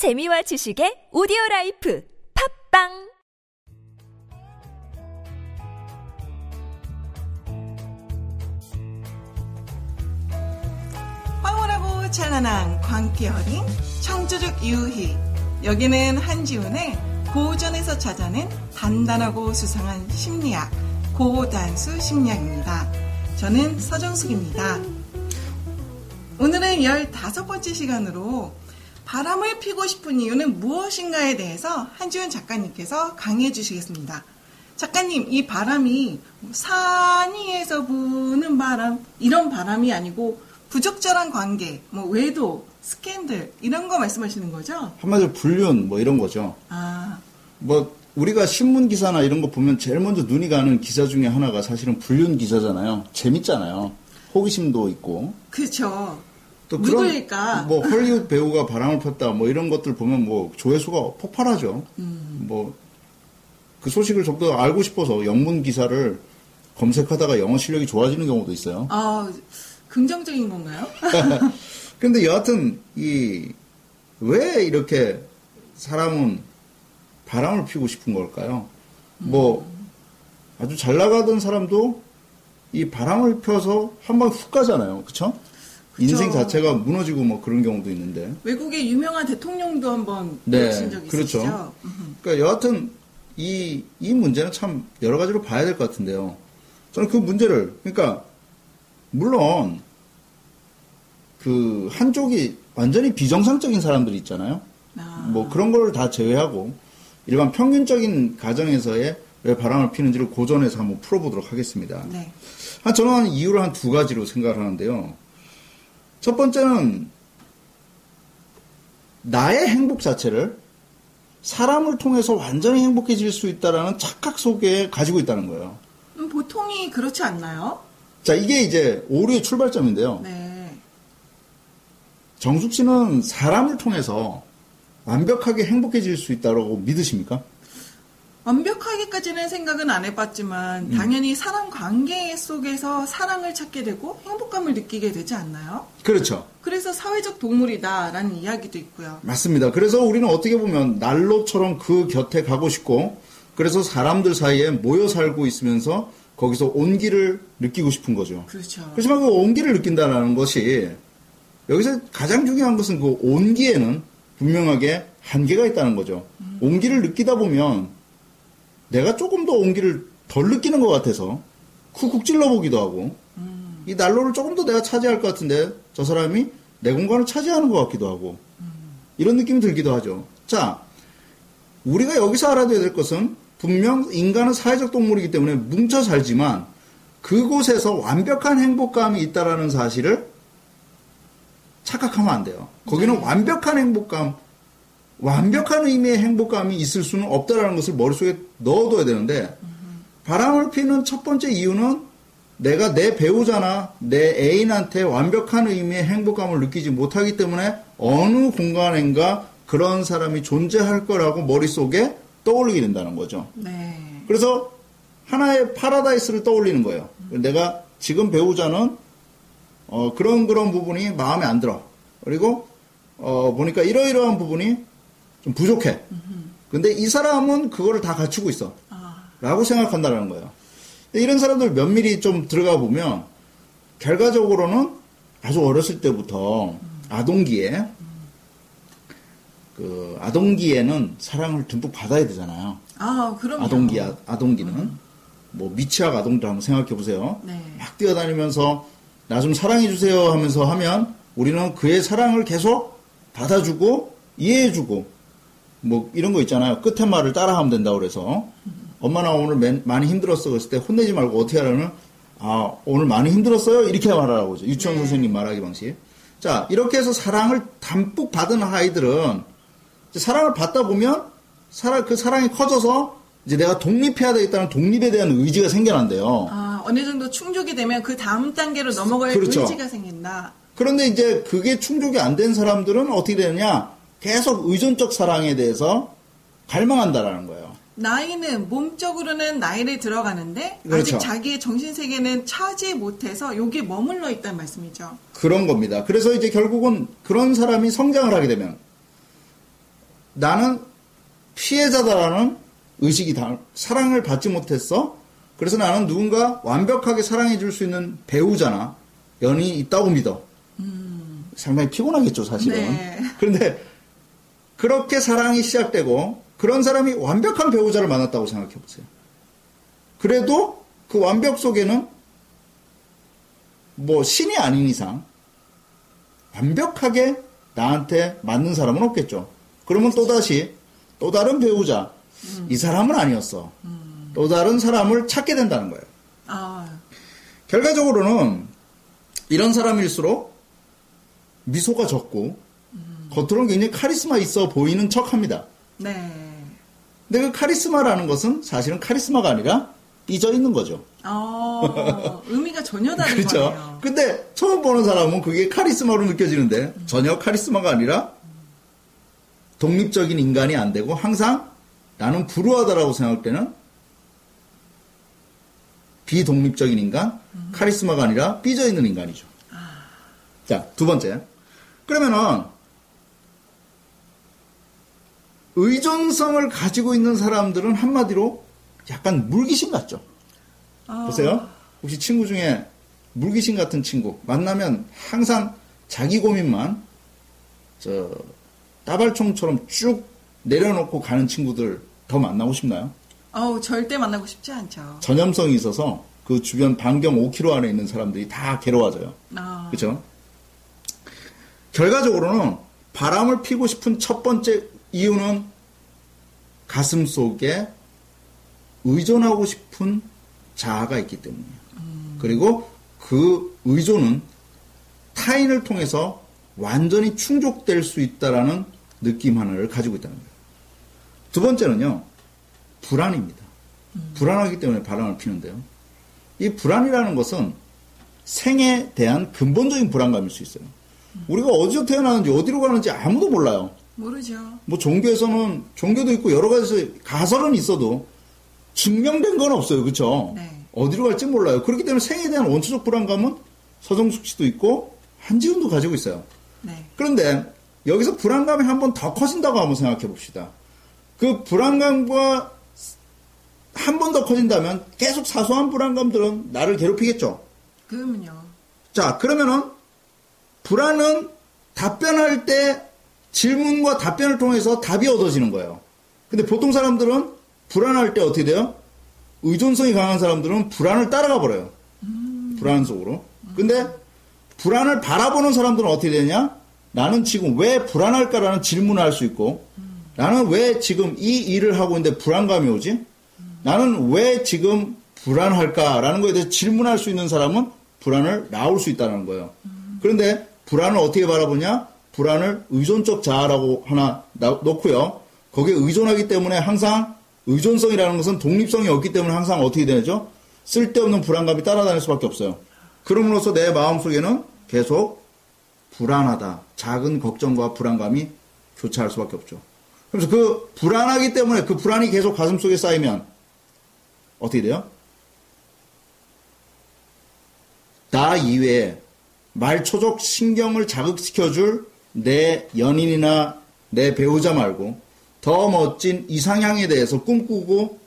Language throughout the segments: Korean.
재미와 지식의 오디오 라이프 팟빵 황홀하고 찬란한 광기 어린 청주죽 유희 여기는 한지훈의 고전에서 찾아낸 단단하고 수상한 심리학 고단수 심리학입니다. 저는 서정숙입니다. 오늘은 15번째 시간으로 바람을 피고 싶은 이유는 무엇인가에 대해서 한지훈 작가님께서 강의해 주시겠습니다. 작가님, 이 바람이 산 위에서 부는 바람, 이런 바람이 아니고 부적절한 관계, 뭐 외도, 스캔들, 이런 거 말씀하시는 거죠? 한마디로 불륜 뭐 이런 거죠. 아, 뭐 우리가 신문 기사나 이런 거 보면 제일 먼저 눈이 가는 기사 중에 하나가 사실은 불륜 기사잖아요. 재밌잖아요. 호기심도 있고. 그렇죠. 또 누구일까? 뭐 헐리우드 배우가 바람을 폈다 뭐 이런 것들 보면 뭐 조회수가 폭발하죠. 뭐그 소식을 좀 더 알고 싶어서 영문 기사를 검색하다가 영어 실력이 좋아지는 경우도 있어요. 아, 긍정적인 건가요? 근데 여하튼 이 왜 이렇게 사람은 바람을 피고 싶은 걸까요? 뭐 아주 잘 나가던 사람도 이 바람을 펴서 한방훅 가잖아요. 그쵸? 인생 자체가 무너지고 뭐 그런 경우도 있는데. 외국의 유명한 대통령도 한번 네, 적 있으시죠? 그렇죠. 음. 그러니까 여하튼 이, 이 문제는 참 여러 가지로 봐야 될 것 같은데요. 저는 그 문제를, 그러니까, 물론, 그, 한쪽이 완전히 비정상적인 사람들이 있잖아요. 아, 뭐 그런 걸 다 제외하고, 일반 평균적인 가정에서의 왜 바람을 피는지를 고전해서 한번 풀어보도록 하겠습니다. 네. 한, 저는 한 이유를 한 두 가지로 생각을 하는데요. 첫 번째는 나의 행복 자체를 사람을 통해서 완전히 행복해질 수 있다라는 착각 속에 가지고 있다는 거예요. 음, 보통이 그렇지 않나요? 자, 이게 이제 오류의 출발점인데요. 네. 정숙 씨는 사람을 통해서 완벽하게 행복해질 수 있다고 믿으십니까? 완벽하게까지는 생각은 안 해봤지만 음. 당연히 사람 관계 속에서 사랑을 찾게 되고 행복감을 느끼게 되지 않나요? 그렇죠. 그래서 사회적 동물이다라는 이야기도 있고요. 맞습니다. 그래서 우리는 어떻게 보면 난로처럼 그 곁에 가고 싶고, 그래서 사람들 사이에 모여 살고 있으면서 거기서 온기를 느끼고 싶은 거죠. 그렇죠. 그렇지만 그 온기를 느낀다는 것이 여기서 가장 중요한 것은 그 온기에는 분명하게 한계가 있다는 거죠. 온기를 느끼다 보면 내가 조금 더 온기를 덜 느끼는 것 같아서 쿡쿡 찔러보기도 하고 이 난로를 조금 더 내가 차지할 것 같은데 저 사람이 내 공간을 차지하는 것 같기도 하고 이런 느낌이 들기도 하죠. 자, 우리가 여기서 알아둬야 될 것은 분명 인간은 사회적 동물이기 때문에 뭉쳐 살지만 그곳에서 완벽한 행복감이 있다라는 사실을 착각하면 안 돼요. 거기는 네. 완벽한 행복감, 완벽한 의미의 행복감이 있을 수는 없다라는 것을 머릿속에 넣어둬야 되는데 바람을 피는 첫 번째 이유는 내가 내 배우자나 내 애인한테 완벽한 의미의 행복감을 느끼지 못하기 때문에 어느 공간인가 그런 사람이 존재할 거라고 머릿속에 떠올리게 된다는 거죠. 네. 그래서 하나의 파라다이스를 떠올리는 거예요. 내가 지금 배우자는 어, 그런 그런 부분이 마음에 안 들어. 그리고 어, 보니까 이러이러한 부분이 좀 부족해. 근데 이 사람은 그거를 다 갖추고 있어. 아, 라고 생각한다는 거예요. 이런 사람들 면밀히 좀 들어가 보면 결과적으로는 아주 어렸을 때부터 아동기에 그 아동기에는 사랑을 듬뿍 받아야 되잖아요. 아 그럼요. 아동기 아, 아동기는 뭐 미취학 아동들 한번 생각해 보세요. 네. 막 뛰어다니면서 나 좀 사랑해 주세요 하면서 하면 우리는 그의 사랑을 계속 받아주고 이해해주고 뭐 이런 거 있잖아요. 끝에 말을 따라하면 된다 고 그래서 엄마 나 오늘 맨- 많이 힘들었어 그랬을 때 혼내지 말고 어떻게 하라는 아 오늘 많이 힘들었어요 이렇게 말하라고 하죠. 유치원 네. 선생님 말하기 방식. 자 이렇게 해서 사랑을 담뿍 받은 아이들은 사랑을 받다 보면 사랑 그 사랑이 커져서 이제 내가 독립해야 되겠다는 독립에 대한 의지가 생겨난대요. 아 어느 정도 충족이 되면 그 다음 단계로 넘어갈 그렇죠. 의지가 생긴다. 그런데 이제 그게 충족이 안 된 사람들은 어떻게 되느냐? 계속 의존적 사랑에 대해서 갈망한다라는 거예요. 나이는 몸적으로는 나이를 들어가는데 그렇죠. 아직 자기의 정신 세계는 차지 못해서 여기에 머물러 있다는 말씀이죠. 그런 겁니다. 그래서 이제 결국은 그런 사람이 성장을 하게 되면 나는 피해자다라는 의식이 다, 사랑을 받지 못했어. 그래서 나는 누군가 완벽하게 사랑해 줄 수 있는 배우자나 연인이 있다고 믿어. 상당히 피곤하겠죠, 사실은. 네. 그런데 그렇게 사랑이 시작되고 그런 사람이 완벽한 배우자를 만났다고 생각해 보세요. 그래도 그 완벽 속에는 뭐 신이 아닌 이상 완벽하게 나한테 맞는 사람은 없겠죠. 그러면 또다시 또 다른 배우자, 이 사람은 아니었어. 또 다른 사람을 찾게 된다는 거예요. 아, 결과적으로는 이런 사람일수록 미소가 적고 겉으로는 굉장히 카리스마 있어 보이는 척 합니다. 네. 근데 그 카리스마라는 것은 사실은 카리스마가 아니라 삐져 있는 거죠. 어, 의미가 전혀 다른 그렇죠. 거예요. 근데 처음 보는 사람은 그게 카리스마로 느껴지는데 전혀 카리스마가 아니라 독립적인 인간이 안 되고 항상 나는 불우하다라고 생각할 때는 비독립적인 인간, 카리스마가 아니라 삐져 있는 인간이죠. 자, 두 번째. 그러면은 의존성을 가지고 있는 사람들은 한마디로 약간 물귀신 같죠. 아, 보세요. 혹시 친구 중에 물귀신 같은 친구 만나면 항상 자기 고민만 저 따발총처럼 쭉 내려놓고 가는 친구들 더 만나고 싶나요? 어우, 절대 만나고 싶지 않죠. 전염성이 있어서 그 주변 반경 5km 안에 있는 사람들이 다 괴로워져요. 아, 그렇죠? 결과적으로는 바람을 피고 싶은 첫 번째 이유는 가슴 속에 의존하고 싶은 자아가 있기 때문이에요. 그리고 그 의존은 타인을 통해서 완전히 충족될 수 있다라는 느낌 하나를 가지고 있다는 거예요. 두 번째는요, 불안입니다. 불안하기 때문에 바람을 피는데요. 이 불안이라는 것은 생에 대한 근본적인 불안감일 수 있어요. 우리가 어디서 태어나는지 어디로 가는지 아무도 몰라요. 모르죠. 뭐 종교에서는 종교도 있고 여러 가지 가설은 있어도 증명된 건 없어요. 그렇죠? 네. 어디로 갈지 몰라요. 그렇기 때문에 생에 대한 원초적 불안감은 서정숙 씨도 있고 한지훈도 가지고 있어요. 네. 그런데 여기서 불안감이 한 번 더 커진다고 한번 생각해 봅시다. 그 불안감과 한 번 더 커진다면 계속 사소한 불안감들은 나를 괴롭히겠죠. 그러면요. 자, 그러면은 불안은 답변할 때 질문과 답변을 통해서 답이 얻어지는 거예요. 근데 보통 사람들은 불안할 때 어떻게 돼요? 의존성이 강한 사람들은 불안을 따라가 버려요. 불안 속으로. 근데 불안을 바라보는 사람들은 어떻게 되냐? 나는 지금 왜 불안할까라는 질문을 할 수 있고, 나는 왜 지금 이 일을 하고 있는데 불안감이 오지? 나는 왜 지금 불안할까라는 거에 대해서 질문할 수 있는 사람은 불안을 나올 수 있다는 거예요. 그런데 불안을 어떻게 바라보냐? 불안을 의존적 자아라고 하나 나- 놓고요. 거기에 의존하기 때문에 항상 의존성이라는 것은 독립성이 없기 때문에 항상 어떻게 되죠? 쓸데없는 불안감이 따라다닐 수밖에 없어요. 그럼으로써 내 마음속에는 계속 불안하다. 작은 걱정과 불안감이 교차할 수밖에 없죠. 그래서 그 불안하기 때문에 그 불안이 계속 가슴속에 쌓이면 어떻게 돼요? 나 이외에 말초적 신경을 자극시켜줄 내 연인이나 내 배우자 말고 더 멋진 이상향에 대해서 꿈꾸고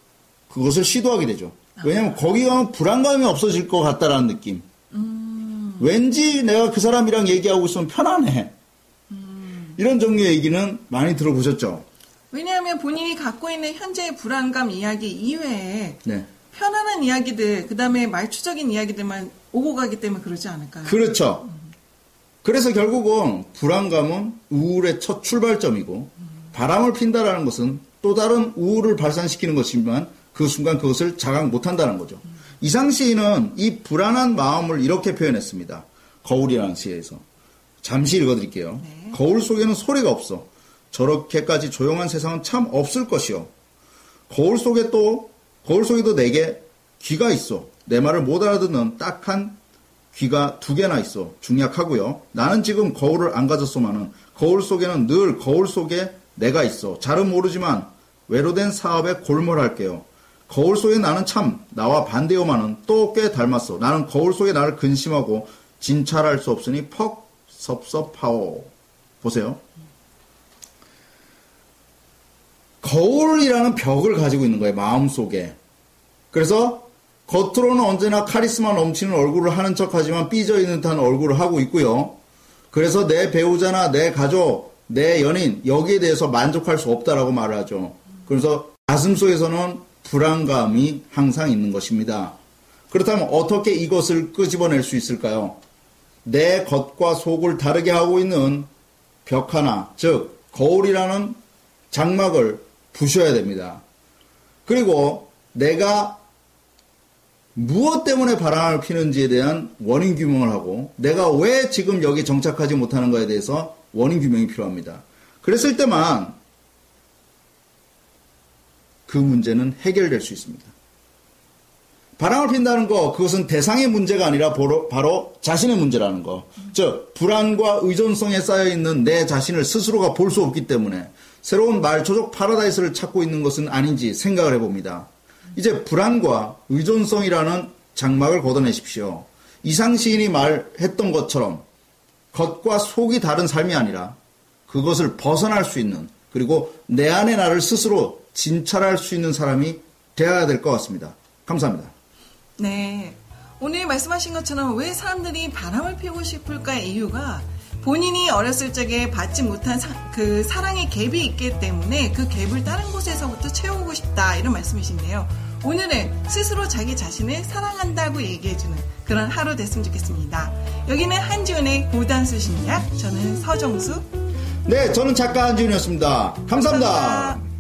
그것을 시도하게 되죠. 왜냐하면 거기 가면 불안감이 없어질 것 같다라는 느낌. 왠지 내가 그 사람이랑 얘기하고 있으면 편안해. 이런 종류의 얘기는 많이 들어보셨죠? 왜냐하면 본인이 갖고 있는 현재의 불안감 이야기 이외에 네. 편안한 이야기들, 그 다음에 말초적인 이야기들만 오고 가기 때문에 그러지 않을까요? 그렇죠. 그래서 결국은 불안감은 우울의 첫 출발점이고 바람을 핀다라는 것은 또 다른 우울을 발산시키는 것이지만 그 순간 그것을 자각 못한다는 거죠. 이상 시인은 이 불안한 마음을 이렇게 표현했습니다. 거울이라는 시에서. 잠시 읽어드릴게요. 네. 거울 속에는 소리가 없어. 저렇게까지 조용한 세상은 참 없을 것이요. 거울 속에 또 거울 속에도 내게 귀가 있어. 내 말을 못 알아듣는 딱한 귀가 두 개나 있어. 중약하고요. 나는 지금 거울을 안 가졌소만은 거울 속에는 늘 거울 속에 내가 있어. 잘은 모르지만 외로된 사업에 골몰할게요. 거울 속에 나는 참 나와 반대요만은 또 꽤 닮았어. 나는 거울 속에 나를 근심하고 진찰할 수 없으니 퍽 섭섭하오. 보세요. 거울이라는 벽을 가지고 있는 거예요. 마음 속에. 그래서 겉으로는 언제나 카리스마 넘치는 얼굴을 하는 척하지만 삐져 있는 듯한 얼굴을 하고 있고요. 그래서 내 배우자나 내 가족, 내 연인 여기에 대해서 만족할 수 없다라고 말을 하죠. 그래서 가슴 속에서는 불안감이 항상 있는 것입니다. 그렇다면 어떻게 이것을 끄집어낼 수 있을까요? 내 겉과 속을 다르게 하고 있는 벽 하나, 즉 거울이라는 장막을 부셔야 됩니다. 그리고 내가 무엇 때문에 바람을 피는지에 대한 원인 규명을 하고 내가 왜 지금 여기 정착하지 못하는 것에 대해서 원인 규명이 필요합니다. 그랬을 때만 그 문제는 해결될 수 있습니다. 바람을 핀다는 거, 그것은 대상의 문제가 아니라 바로, 바로 자신의 문제라는 거. 즉, 불안과 의존성에 쌓여 있는 내 자신을 스스로가 볼 수 없기 때문에 새로운 말초적 파라다이스를 찾고 있는 것은 아닌지 생각을 해봅니다. 이제 불안과 의존성이라는 장막을 걷어내십시오. 이상 시인이 말했던 것처럼 겉과 속이 다른 삶이 아니라 그것을 벗어날 수 있는 그리고 내 안의 나를 스스로 진찰할 수 있는 사람이 되어야 될 것 같습니다. 감사합니다. 네. 오늘 말씀하신 것처럼 왜 사람들이 바람을 피우고 싶을까의 이유가 본인이 어렸을 적에 받지 못한 사, 그 사랑의 갭이 있기 때문에 그 갭을 다른 곳에서부터 채우고 싶다 이런 말씀이신데요. 오늘은 스스로 자기 자신을 사랑한다고 얘기해주는 그런 하루 됐으면 좋겠습니다. 여기는 한지훈의 고단수 심리학, 저는 서정수. 네, 저는 작가 한지훈이었습니다 감사합니다. 감사합니다.